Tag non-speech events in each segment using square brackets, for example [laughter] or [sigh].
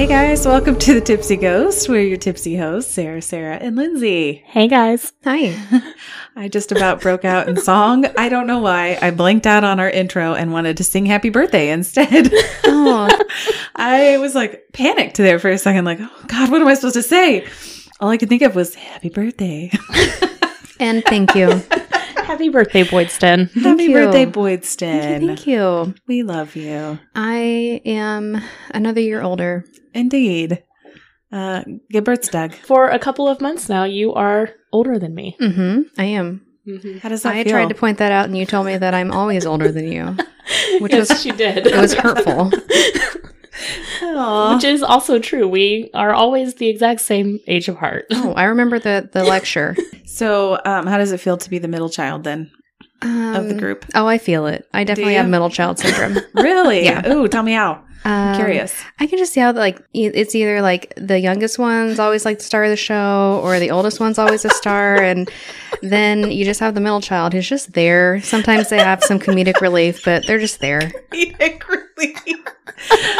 Hey guys, welcome to the Tipsy Ghost. We're your tipsy hosts, Sarah, Sarah, and Lindsay. Hey guys. Hi. [laughs] I just about broke out in song. I don't know why. I blanked out on our intro and wanted to sing happy birthday instead. Oh, [laughs] I was like panicked there for a second, like, oh God, what am I supposed to say? All I could think of was happy birthday. [laughs] and thank you. Happy birthday, Boydston. happy you. birthday, Thank you. Thank you. We love you. I am another year older. Indeed. Uh, good birthday, Doug. For a couple of months now, you are older than me. Mm-hmm. I am. How does that I feel? tried to point that out, and you told me that I'm always older than you. [laughs] Which yes, was- she did. It was hurtful. [laughs] Aw. Which is also true. We are always the exact same age apart. Oh, I remember the the lecture [laughs] So, um, how does it feel to be the middle child then of the Um, group? Oh, I feel it. I definitely have middle child syndrome. [laughs] Really? Yeah. Ooh, tell me how. I'm Um, curious. I can just see how like it's either like the youngest one's always like the star of the show, or the oldest one's always a star, [laughs] and then you just have the middle child who's just there. Sometimes they have some comedic [laughs] relief, but they're just there.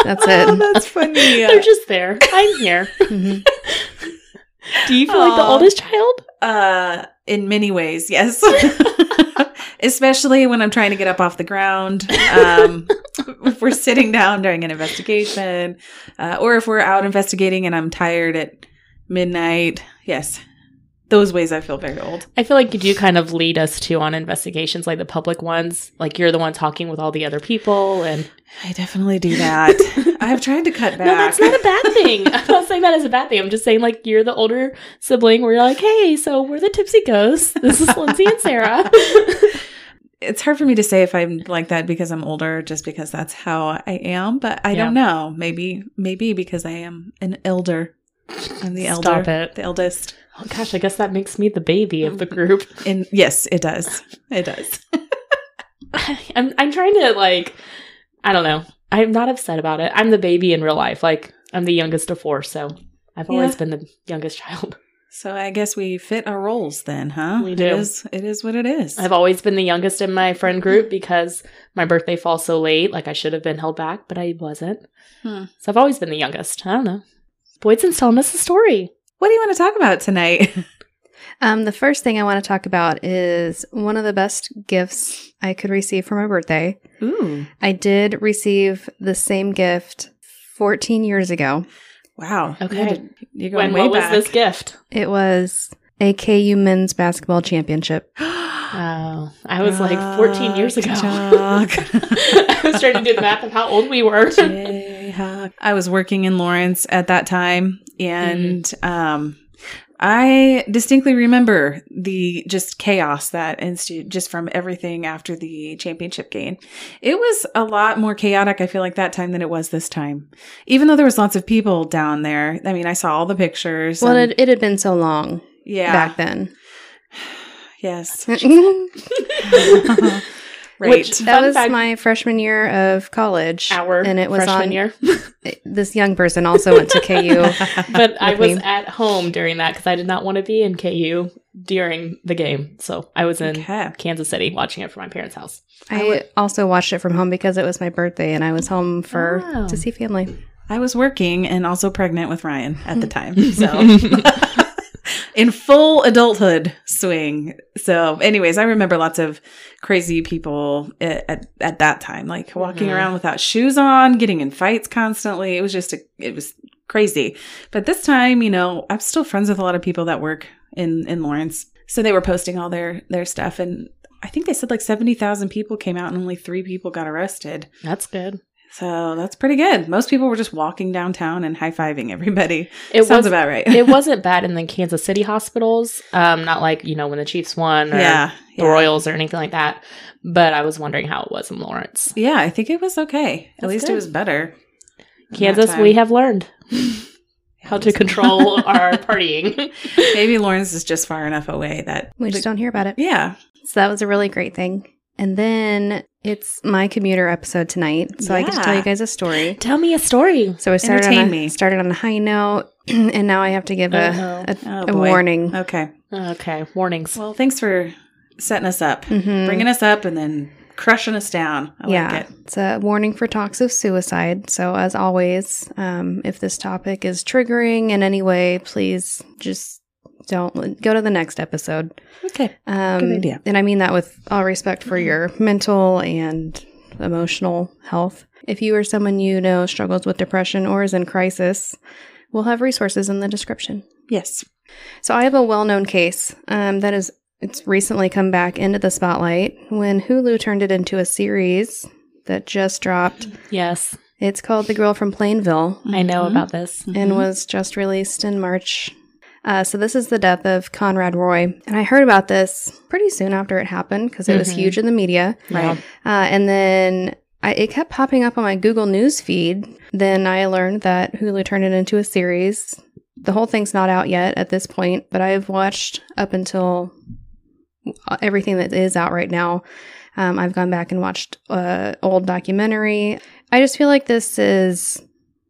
That's it. Oh, that's funny. They're just there. I'm here. Mhm. Do you feel like the oldest child? Uh, in many ways, yes. [laughs] Especially when I'm trying to get up off the ground. Um, if we're sitting down during an investigation, uh, or if we're out investigating and I'm tired at midnight. Yes, those ways I feel very old. I feel like you do kind of lead us to on investigations, like the public ones. Like you're the one talking with all the other people, and I definitely do that. [laughs] I've tried to cut back. no, that's not a bad thing. I'm not saying that as a bad thing. I'm just saying like you're the older sibling where you're like, hey, so we're the tipsy ghosts. This is Lindsay and Sarah. [laughs] it's hard for me to say if I'm like that because I'm older, just because that's how I am. But I Yeah. don't know. Maybe, maybe because I am an elder. I'm the elder, Stop it. the eldest. Oh gosh, I guess that makes me the baby of the group. [laughs] And yes, it does. It does. [laughs] I'm I'm trying to like I don't know. I'm not upset about it. I'm the baby in real life. Like I'm the youngest of four, so I've always Yeah. been the youngest child. [laughs] So I guess we fit our roles then, huh? We do. It is, it is what it is. I've always been the youngest in my friend group because my birthday falls so late. Like I should have been held back, but I wasn't. Hmm. So I've always been the youngest. I don't know. Boydston's telling us a story. What do you want to talk about tonight? [laughs] Um, the first thing I want to talk about is one of the best gifts I could receive for my birthday. Ooh. I did receive the same gift 14 years ago. Wow. Okay. You're going When way what was this gift? It was a KU men's basketball championship. [gasps] Oh, I was like 14 years ago. Chuck. [laughs] [laughs] I was trying to do the math of how old we were. Jayhawk. I was working in Lawrence at that time, and um, I distinctly remember the just chaos that ensued just from everything after the championship game. It was a lot more chaotic, I feel like, that time than it was this time. Even though there was lots of people down there. I mean, I saw all the pictures. Well, and- it, it had been so long yeah. back then. [sighs] Yes. [laughs] [laughs] that right. Which- Fun was fact- my freshman year of college. Our and it was freshman on year. [laughs] This young person also went to KU. [laughs] But I was me. at home during that because I did not want to be in KU during the game. So I was in Okay. Kansas City watching it from my parents' house. I I also watched it from home because it was my birthday and I was home for Oh. to see family. I was working and also pregnant with Ryan at the time. [laughs] So in full adulthood swing. So anyways, I remember lots of crazy people at, at, at that time, like walking Mhm. around without shoes on, getting in fights constantly. It was just, a, it was crazy. But this time, you know, I'm still friends with a lot of people that work in, in Lawrence. So they were posting all their, their stuff and I think they said like 70,000 people came out and only three people got arrested. That's good. So that's pretty good. Most people were just walking downtown and high fiving everybody. It Sounds was about right. it [laughs] wasn't bad in the Kansas City hospitals. Um, not like you know when the Chiefs won or yeah, the yeah. Royals or anything like that. But I was wondering how it was in Lawrence, Yeah, I think it was okay. At least good. it was better. Kansas. We have learned [laughs] how to control our partying. [laughs] Maybe Lawrence is just far enough away that We just don't hear about it. yeah. So that was a really great thing. And then it's my commuter episode tonight, so I get to tell you guys a story. [gasps] Tell me a story. So I started on Entertain a, me. started on a high note, [clears throat] and now I have to give a, a, Oh, a warning. Okay. Okay, warnings. Well, thanks for setting us up, Mhm. bringing us up, and then crushing us down. I yeah, like it. it's a warning for talks of suicide. So, as always, um, if this topic is triggering in any way, please just don't go to the next episode. Okay. Um, Good idea. And I mean that with all respect for your mental and emotional health. If you or someone you know struggles with depression or is in crisis, we'll have resources in the description. Yes. So I have a well-known case um, that is it's recently come back into the spotlight when Hulu turned it into a series that just dropped. Yes, It's called The Girl from Plainville I know Mhm. about this. and was just released in March. Uh, so this is the death of Conrad Roy, and I heard about this pretty soon after it happened because it was Mhm. huge in the media. Right. Uh, and then I, it kept popping up on my Google News feed. Then I learned that Hulu turned it into a series. The whole thing's not out yet at this point, but I've watched up until uh, everything that is out right now. Um, I've gone back and watched uh, old documentary. I just feel like this is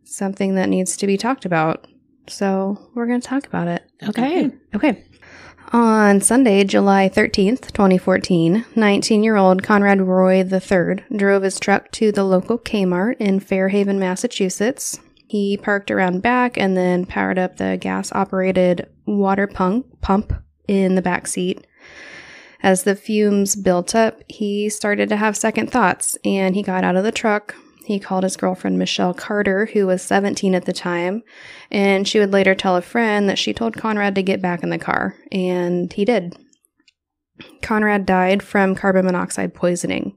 something that needs to be talked about. So we're going to talk about it. Okay. Okay. On Sunday, July 13th, 2014, 19 year old Conrad Roy III drove his truck to the local Kmart in Fairhaven, Massachusetts. He parked around back and then powered up the gas operated water pump, pump in the back seat. As the fumes built up, he started to have second thoughts and he got out of the truck. He called his girlfriend Michelle Carter, who was 17 at the time, and she would later tell a friend that she told Conrad to get back in the car, and he did. Conrad died from carbon monoxide poisoning.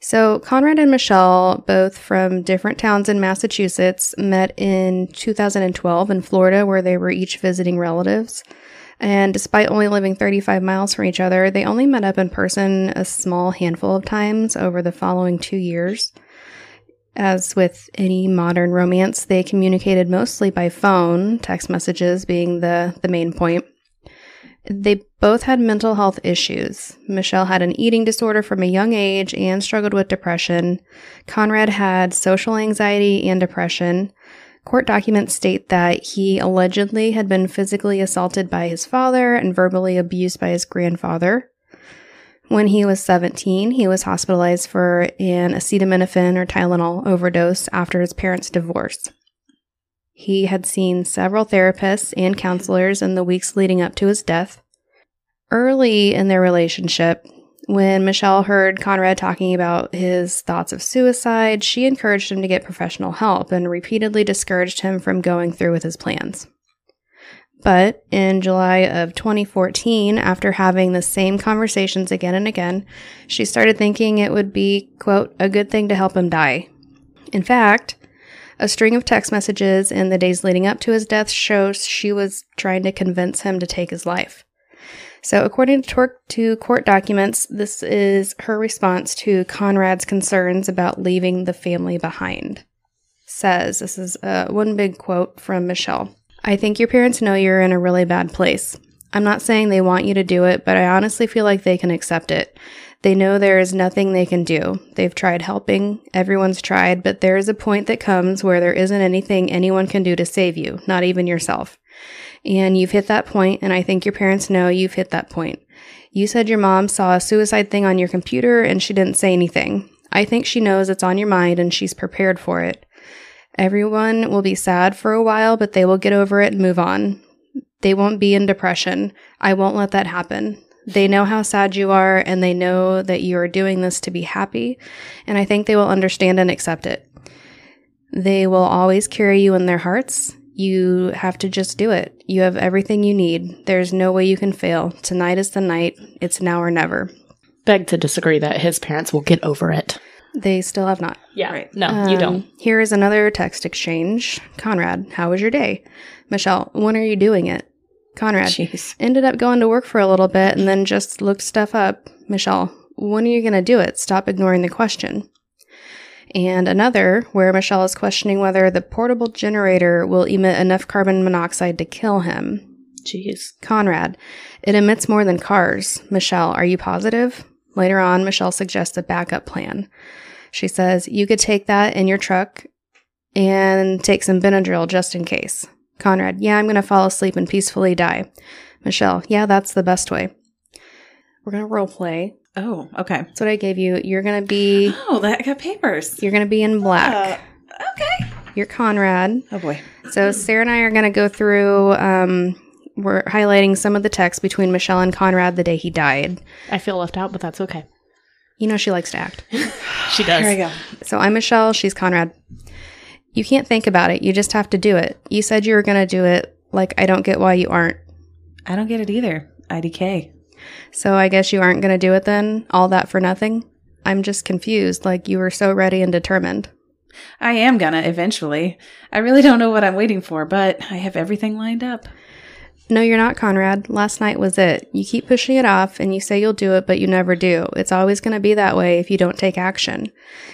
So, Conrad and Michelle, both from different towns in Massachusetts, met in 2012 in Florida, where they were each visiting relatives. And despite only living 35 miles from each other, they only met up in person a small handful of times over the following two years. As with any modern romance, they communicated mostly by phone, text messages being the, the main point. They both had mental health issues. Michelle had an eating disorder from a young age and struggled with depression. Conrad had social anxiety and depression. Court documents state that he allegedly had been physically assaulted by his father and verbally abused by his grandfather. When he was 17, he was hospitalized for an acetaminophen or Tylenol overdose after his parents' divorce. He had seen several therapists and counselors in the weeks leading up to his death. Early in their relationship, when Michelle heard Conrad talking about his thoughts of suicide, she encouraged him to get professional help and repeatedly discouraged him from going through with his plans. But in July of 2014, after having the same conversations again and again, she started thinking it would be, quote, a good thing to help him die. In fact, a string of text messages in the days leading up to his death shows she was trying to convince him to take his life. So, according to, court documents, this is her response to Conrad's concerns about leaving the family behind. Says, this is uh, one big quote from Michelle. I think your parents know you're in a really bad place. I'm not saying they want you to do it, but I honestly feel like they can accept it. They know there is nothing they can do. They've tried helping, everyone's tried, but there is a point that comes where there isn't anything anyone can do to save you, not even yourself. And you've hit that point, and I think your parents know you've hit that point. You said your mom saw a suicide thing on your computer and she didn't say anything. I think she knows it's on your mind and she's prepared for it. Everyone will be sad for a while, but they will get over it and move on. They won't be in depression. I won't let that happen. They know how sad you are and they know that you are doing this to be happy, and I think they will understand and accept it. They will always carry you in their hearts. You have to just do it. You have everything you need. There's no way you can fail. Tonight is the night. It's now or never. Beg to disagree that his parents will get over it. They still have not. Yeah. Right. No, you Um, don't. Here is another text exchange. Conrad, how was your day? Michelle, when are you doing it? Conrad, Jeez. ended up going to work for a little bit and then just looked stuff up. Michelle, when are you going to do it? Stop ignoring the question. And another where Michelle is questioning whether the portable generator will emit enough carbon monoxide to kill him. Jeez. Conrad, it emits more than cars. Michelle, are you positive? Later on, Michelle suggests a backup plan. She says, You could take that in your truck and take some Benadryl just in case. Conrad, yeah, I'm going to fall asleep and peacefully die. Michelle, yeah, that's the best way. We're going to role play. Oh, okay. That's what I gave you. You're gonna be Oh, that I got papers. you're gonna be in black. Uh, okay. You're Conrad. Oh boy. So Sarah and I are gonna go through. Um, we're highlighting some of the text between Michelle and Conrad the day he died. I feel left out, but that's okay. You know she likes to act. [laughs] She does. Here we go. So I'm Michelle. She's Conrad. You can't think about it. You just have to do it. You said you were gonna do it. Like I don't get why you aren't. I don't get it either. IDK. So I guess you aren't gonna do it then. All that for nothing. I'm just confused. Like you were so ready and determined. I am gonna eventually. I really don't know what I'm waiting for, but I have everything lined up. No, you're not, Conrad. Last night was it. You keep pushing it off and you say you'll do it, but you never do. It's always going to be that way if you don't take action.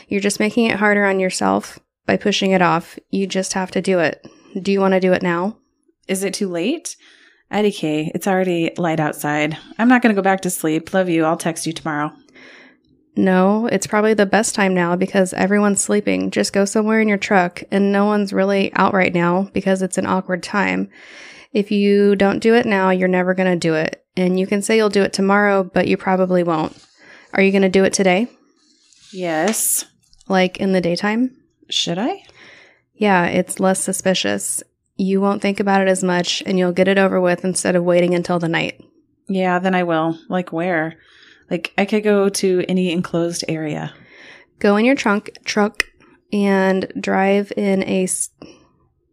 You're just making it harder on yourself by pushing it off. You just have to do it. Do you want to do it now? Is it too late? IDK, it's already light outside. I'm not gonna go back to sleep. Love you. I'll text you tomorrow. No, it's probably the best time now because everyone's sleeping. Just go somewhere in your truck and no one's really out right now because it's an awkward time. If you don't do it now, you're never going to do it. And you can say you'll do it tomorrow, but you probably won't. Are you going to do it today? Yes. Like in the daytime? Should I? Yeah, it's less suspicious. You won't think about it as much and you'll get it over with instead of waiting until the night. Yeah, then I will. Like where? Like I could go to any enclosed area. Go in your trunk truck and drive in a s-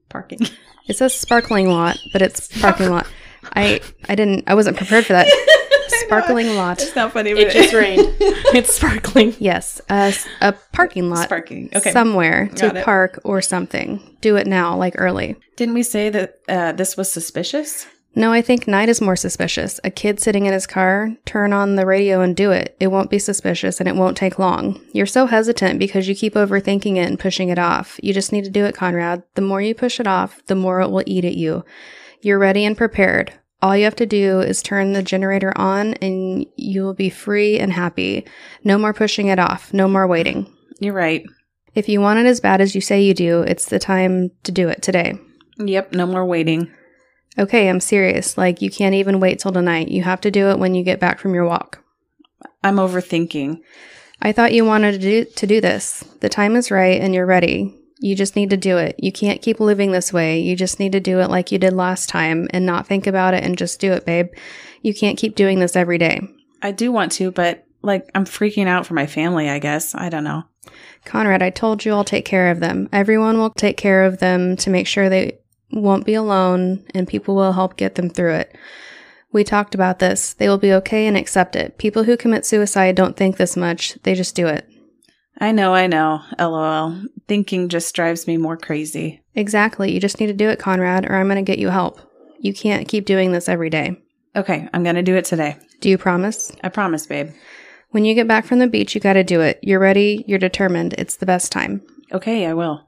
Parking. [laughs] It says sparkling lot, but it's parking [laughs] lot. I I didn't I wasn't prepared for that. [laughs] Sparkling lot. It's not funny, It just rained. [laughs] It's sparkling. Yes, a parking lot Sparking. Okay. somewhere to it. park or something. Do it now, like early. Didn't we say that uh, this was suspicious? No, I think night is more suspicious. A kid sitting in his car, turn on the radio and do it. It won't be suspicious and it won't take long. You're so hesitant because you keep overthinking it and pushing it off. You just need to do it, Conrad. The more you push it off, the more it will eat at you. You're ready and prepared. All you have to do is turn the generator on and you will be free and happy. No more pushing it off. No more waiting. You're right. If you want it as bad as you say you do, it's the time to do it today. Yep, no more waiting. Okay, I'm serious. Like, you can't even wait till tonight. You have to do it when you get back from your walk. I'm overthinking. I thought you wanted to do, to do this. The time is right and you're ready. You just need to do it. You can't keep living this way. You just need to do it like you did last time and not think about it and just do it, babe. You can't keep doing this every day. I do want to, but like I'm freaking out for my family, I guess. I don't know. Conrad, I told you I'll take care of them. Everyone will take care of them to make sure they won't be alone and people will help get them through it. We talked about this. They will be okay and accept it. People who commit suicide don't think this much, they just do it. I know, I know. LOL. Thinking just drives me more crazy. Exactly. You just need to do it, Conrad, or I'm going to get you help. You can't keep doing this every day. Okay, I'm gonna do it today. Do you promise? I promise, babe. When you get back from the beach, you got to do it. You're ready. You're determined. It's the best time. Okay, I will.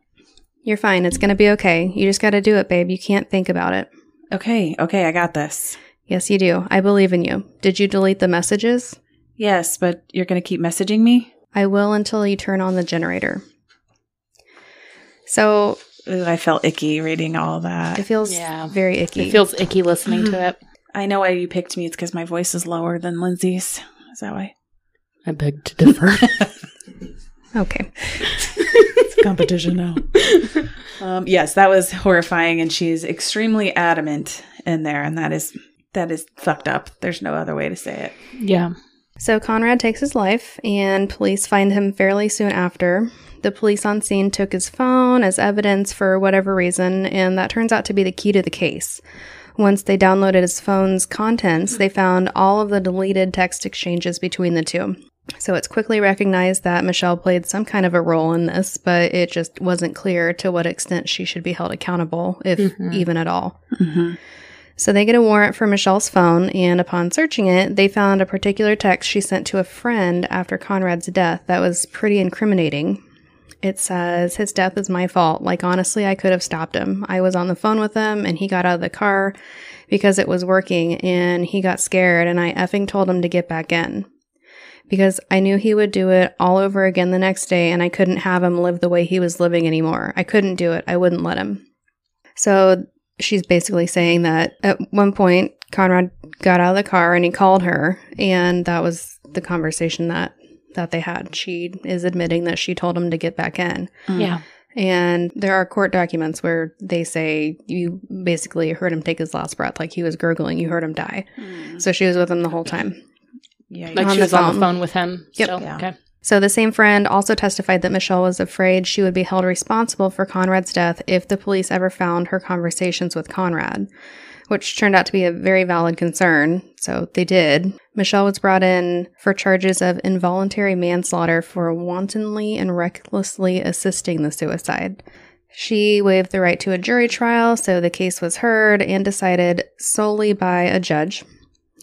You're fine. It's going to be okay. You just got to do it, babe. You can't think about it. Okay, okay, I got this. Yes, you do. I believe in you. Did you delete the messages? Yes, but you're gonna keep messaging me? I will until you turn on the generator. So Ooh, I felt icky reading all that. it feels Yeah. very icky. It feels icky listening to it. [clears throat] I know why you picked me. It's because my voice is lower than Lindsay's. Is that why? I beg to differ. [laughs] okay. It's a competition now. um, yes, that was horrifying, and she's extremely adamant in there, and that is that is fucked up. There's no other way to say it. yeah. So Conrad takes his life, and police find him fairly soon after. The police on scene took his phone as evidence for whatever reason, and that turns out to be the key to the case. Once they downloaded his phone's contents, they found all of the deleted text exchanges between the two. So it's quickly recognized that Michelle played some kind of a role in this, but it just wasn't clear to what extent she should be held accountable, if Mhm. even at all. Mm-hmm. So they get a warrant for Michelle's phone, and upon searching it, they found a particular text she sent to a friend after Conrad's death that was pretty incriminating. It says, His death is my fault. Like, honestly, I could have stopped him. I was on the phone with him, and he got out of the car because it was working, and he got scared, and I effing told him to get back in. Because I knew he would do it all over again the next day, and I couldn't have him live the way he was living anymore. I couldn't do it. I wouldn't let him. So she's basically saying that at one point Conrad got out of the car and he called her and that was the conversation that that they had. She is admitting that she told him to get back in. Yeah. And there are court documents where they say you basically heard him take his last breath, like he was gurgling, you heard him die. Mm. So she was with him the whole time. Yeah. Like she the was on the phone with him. Yep. Still? Yeah. Okay. So the same friend also testified that Michelle was afraid she would be held responsible for Conrad's death if the police ever found her conversations with Conrad, which turned out to be a very valid concern. So they did. Michelle was brought in for charges of involuntary manslaughter for wantonly and recklessly assisting the suicide. She waived the right to a jury trial, so the case was heard and decided solely by a judge.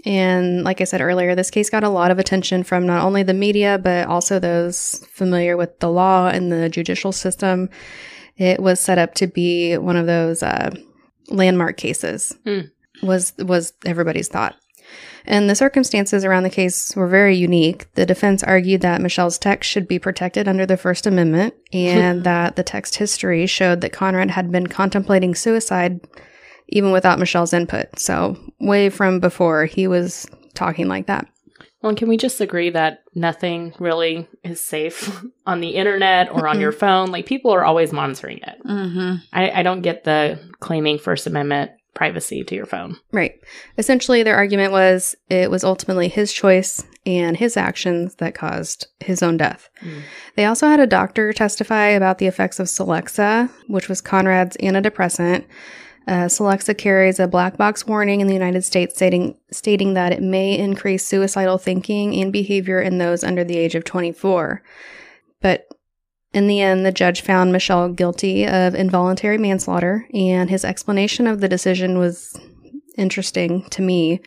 And like I said earlier, this case got a lot of attention from not only the media, but also those familiar with the law and the judicial system. It was set up to be one of those uh, landmark cases, Hmm. was, was everybody's thought. And the circumstances around the case were very unique. The defense argued that Michelle's text should be protected under the First Amendment [laughs] and that the text history showed that Conrad had been contemplating suicide even without Michelle's input. So, way from before, he was talking like that. Well, can we just agree that nothing really is safe [laughs] on the internet or on your phone? Like people are always monitoring it. Mm-hmm. I, I don't get the claiming First Amendment privacy to your phone. Right. Essentially, their argument was it was ultimately his choice and his actions that caused his own death. Mm. They also had a doctor testify about the effects of Celexa, which was Conrad's antidepressant. Uh, Celexa carries a black box warning in the United States stating, stating that it may increase suicidal thinking and behavior in those under the age of 24. But in the end, the judge found Michelle guilty of involuntary manslaughter, and his explanation of the decision was interesting to me.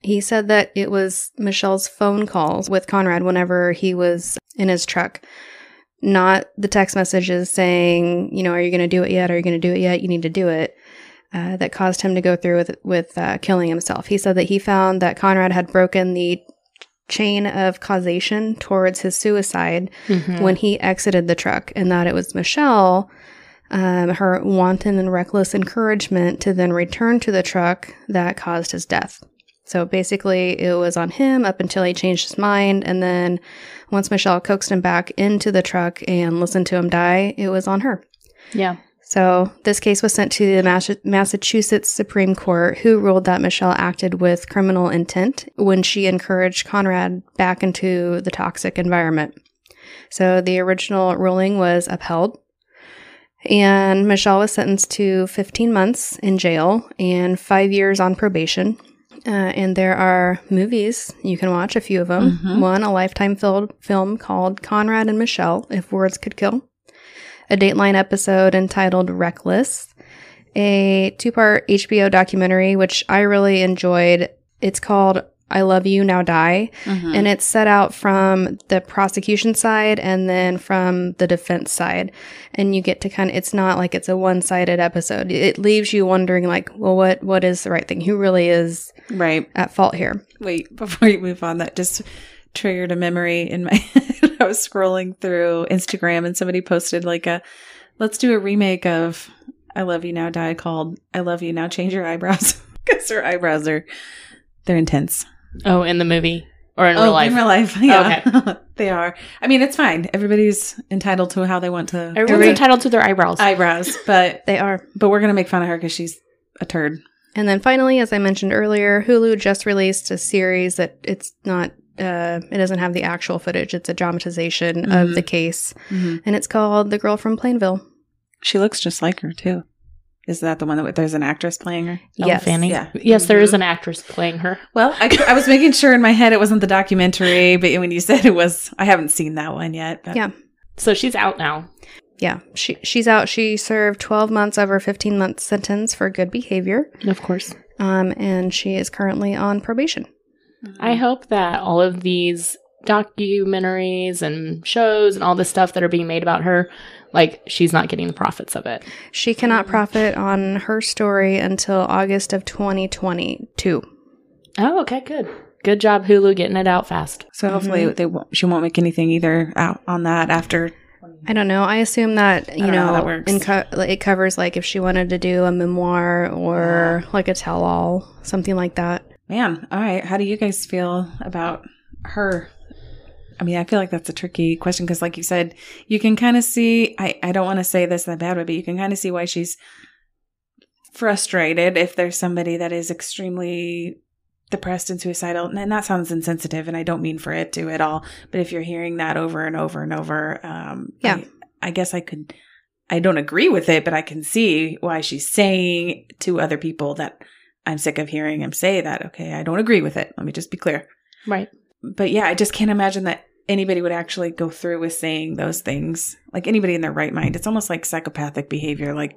He said that it was Michelle's phone calls with Conrad whenever he was in his truck, not the text messages saying, you know, are you going to do it yet? Are you going to do it yet? You need to do it. Uh, that caused him to go through with with uh, killing himself. He said that he found that Conrad had broken the chain of causation towards his suicide Mhm. when he exited the truck, and that it was Michelle, um, her wanton and reckless encouragement to then return to the truck that caused his death. So basically, it was on him up until he changed his mind, and then once Michelle coaxed him back into the truck and listened to him die, it was on her. yeah. So this case was sent to the Massachusetts Supreme Court, who ruled that Michelle acted with criminal intent when she encouraged Conrad back into the toxic environment. So the original ruling was upheld. And Michelle was sentenced to 15 months in jail and five years on probation. Uh, and there are movies you can watch, a few of them. Mhm. One, a lifetime fil- film called Conrad and Michelle, If Words Could Kill a Dateline episode entitled Reckless, a two part HBO documentary, which I really enjoyed. It's called I Love You, Now Die. Mm-hmm. And it's set out from the prosecution side and then from the defense side. And you get to kind of, it's not like it's a one sided episode. It leaves you wondering, like, well, what, what is the right thing? Who really is right. at fault here? Wait, [laughs] before you move on, that just triggered a memory in my [laughs] head. I was scrolling through Instagram and somebody posted like a let's do a remake of I Love You Now Die called I Love You Now Change Your Eyebrows. [laughs] Because her eyebrows are they're intense. Oh, in the movie or in oh, real life? In real life. Yeah. [laughs] they are. I mean it's fine. Everybody's entitled to how they want to Everyone's Every- entitled to their eyebrows. eyebrows, but They are. but we're gonna make fun of her because she's a turd. And then finally, as I mentioned earlier, Hulu just released a series that it's not, uh, it doesn't have the actual footage. It's a dramatization of Mhm. the case. And it's called The Girl from Plainville. She looks just like her too. Is that the one that there's an actress playing her? Oh, yes. Fanny. Yeah. Yes, there is Mhm. an actress playing her. Well, I, I was making sure in my head it wasn't the documentary, but when you said it was, I haven't seen that one yet. But Yeah. So she's out now. Yeah. She, she's out. She served 12 months of her 15 month sentence for good behavior. Of course. Um, and she is currently on probation. I hope that all of these documentaries and shows and all this stuff that are being made about her, like she's not getting the profits of it. She cannot profit on her story until August of 2022. Oh, okay, good. Good job, Hulu, getting it out fast. So hopefully Mhm. they won't, she won't make anything either out on that after. I don't know. I assume that you know know, that works. in co- it covers like if she wanted to do a memoir or like a tell-all, something like that. Man, all right. How do you guys feel about her? I mean, I feel like that's a tricky question because, like you said, you can kind of see. I I don't want to say this in a bad way, but you can kind of see why she's frustrated if there's somebody that is extremely depressed and suicidal. And that sounds insensitive, and I don't mean for it to at all. But if you're hearing that over and over and over, um, Yeah. I, I guess I could. I don't agree with it, but I can see why she's saying to other people that I'm sick of hearing him say that. Okay, I don't agree with it. Let me just be clear. Right. But yeah, I just can't imagine that anybody would actually go through with saying those things. Like anybody in their right mind. It's almost like psychopathic behavior. Like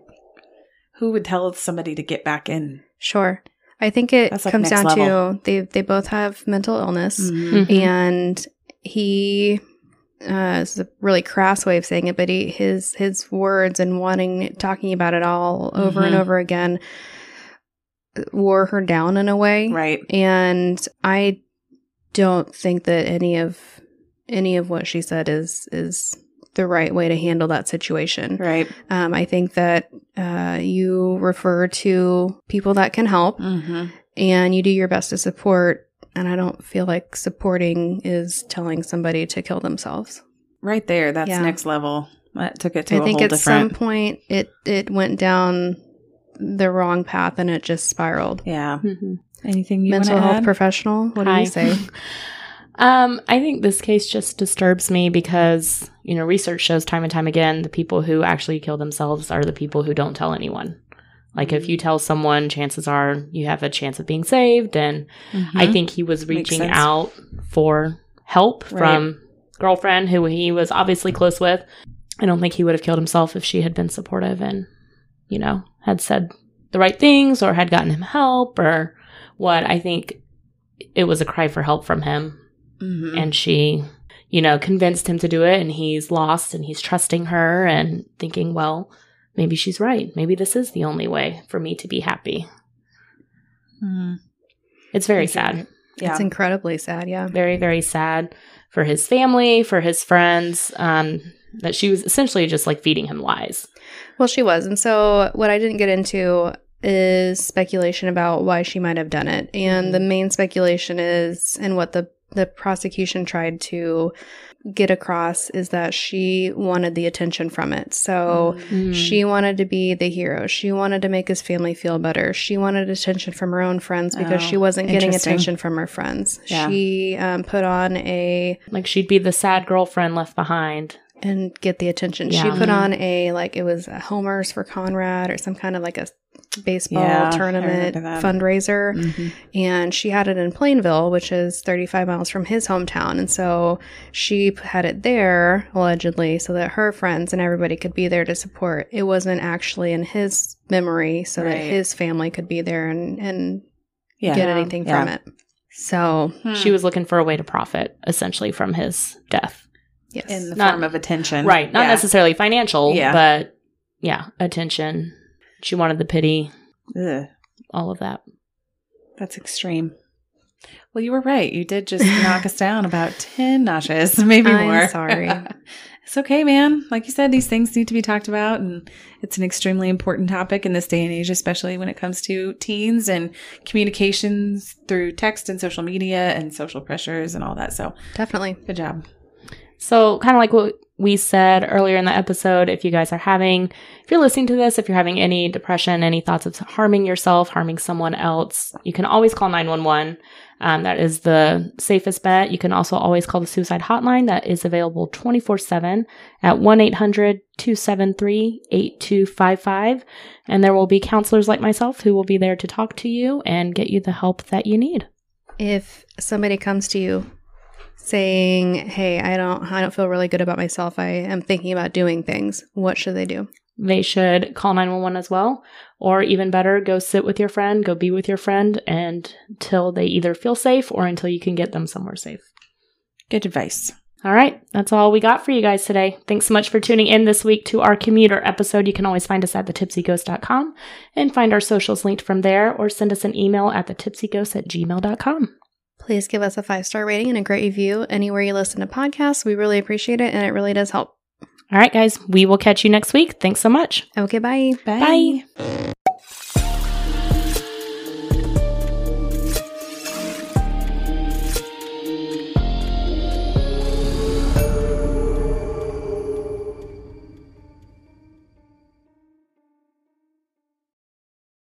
who would tell somebody to get back in? Sure. I think it That's like comes next down to they they both have mental illness Mhm. and he uh this is a really crass way of saying it, but he his his words and wanting talking about it all over and Mhm. over again wore her down in a way. Right. And I don't think that any of any of what she said is is the right way to handle that situation. Right. Um, I think that uh, you refer to people that can help Mm-hmm. and you do your best to support. And I don't feel like supporting is telling somebody to kill themselves. Right there. That's Yeah. next level. That took it to I think at some point it it went down the wrong path and it just spiraled. yeah. Mhm. Anything you Mental health add? professional, what do you say? [laughs] Um, I think this case just disturbs me because, you know, research shows time and time again the people who actually kill themselves are the people who don't tell anyone. Like, if you tell someone, chances are you have a chance of being saved. And I Mhm. think he was reaching out for help Right. from girlfriend who he was obviously close with. I don't think he would have killed himself if she had been supportive and, you know, had said the right things or had gotten him help or what. I think it was a cry for help from him Mhm. and she you know convinced him to do it and he's lost and he's trusting her and thinking well maybe she's right maybe this is the only way for me to be happy Mhm. it's very sad Yeah. It's incredibly sad, yeah. very very sad for his family for his friends um that she was essentially just like feeding him lies Well, she was. And so, what I didn't get into is speculation about why she might have done it. And the main speculation is, and what the, the prosecution tried to get across, is that she wanted the attention from it. So, Mm. she wanted to be the hero. She wanted to make his family feel better. She wanted attention from her own friends because Oh, she wasn't getting attention from her friends. Yeah. She um, put on a like she'd be the sad girlfriend left behind and get the attention. She put on a like it was a homers for Conrad or some kind of like a baseball Yeah, tournament fundraiser Mhm. and she had it in Plainville which is 35 miles from his hometown and so she had it there allegedly so that her friends and everybody could be there to support it wasn't actually in his memory so that his family could be there and and Yeah. get anything Yeah. from it so Hmm. she was looking for a way to profit essentially from his death yes in the Not- form of attention. right not Yeah. necessarily financial Yeah. but yeah attention she wanted the pity Ugh, all of that that's extreme. Well, you were right. You did just [laughs] knock us down about 10 notches, [laughs] maybe I'm more. sorry. [laughs] it's okay, man. Like you said, these things need to be talked about, and it's an extremely important topic in this day and age, especially when it comes to teens and communications through text and social media and social pressures and all that. So, definitely good job. So, kind of like what we said earlier in the episode, if you guys are having, if you're listening to this, if you're having any depression, any thoughts of harming yourself, harming someone else, you can always call 911. Um, that is the safest bet. You can also always call the suicide hotline that is available 24 7 at 1 800 273 8255. And there will be counselors like myself who will be there to talk to you and get you the help that you need. if somebody comes to you saying hey i don't i don't feel really good about myself i am thinking about doing things what should they do they should call 911 as well. Or even better, go sit with your friend, go be with your friend and until they either feel safe or until you can get them somewhere safe. Good advice. All right, that's all we got for you guys today. Thanks so much for tuning in this week to our commuter episode. You can always find us at thetipsyghost.com and find our socials linked from there or send us an email at thetipsyghost at gmail.com. please give us a five star rating and a great review anywhere you listen to podcasts we really appreciate it and it really does help All right, guys, we will catch you next week. Thanks so much. okay bye Bye.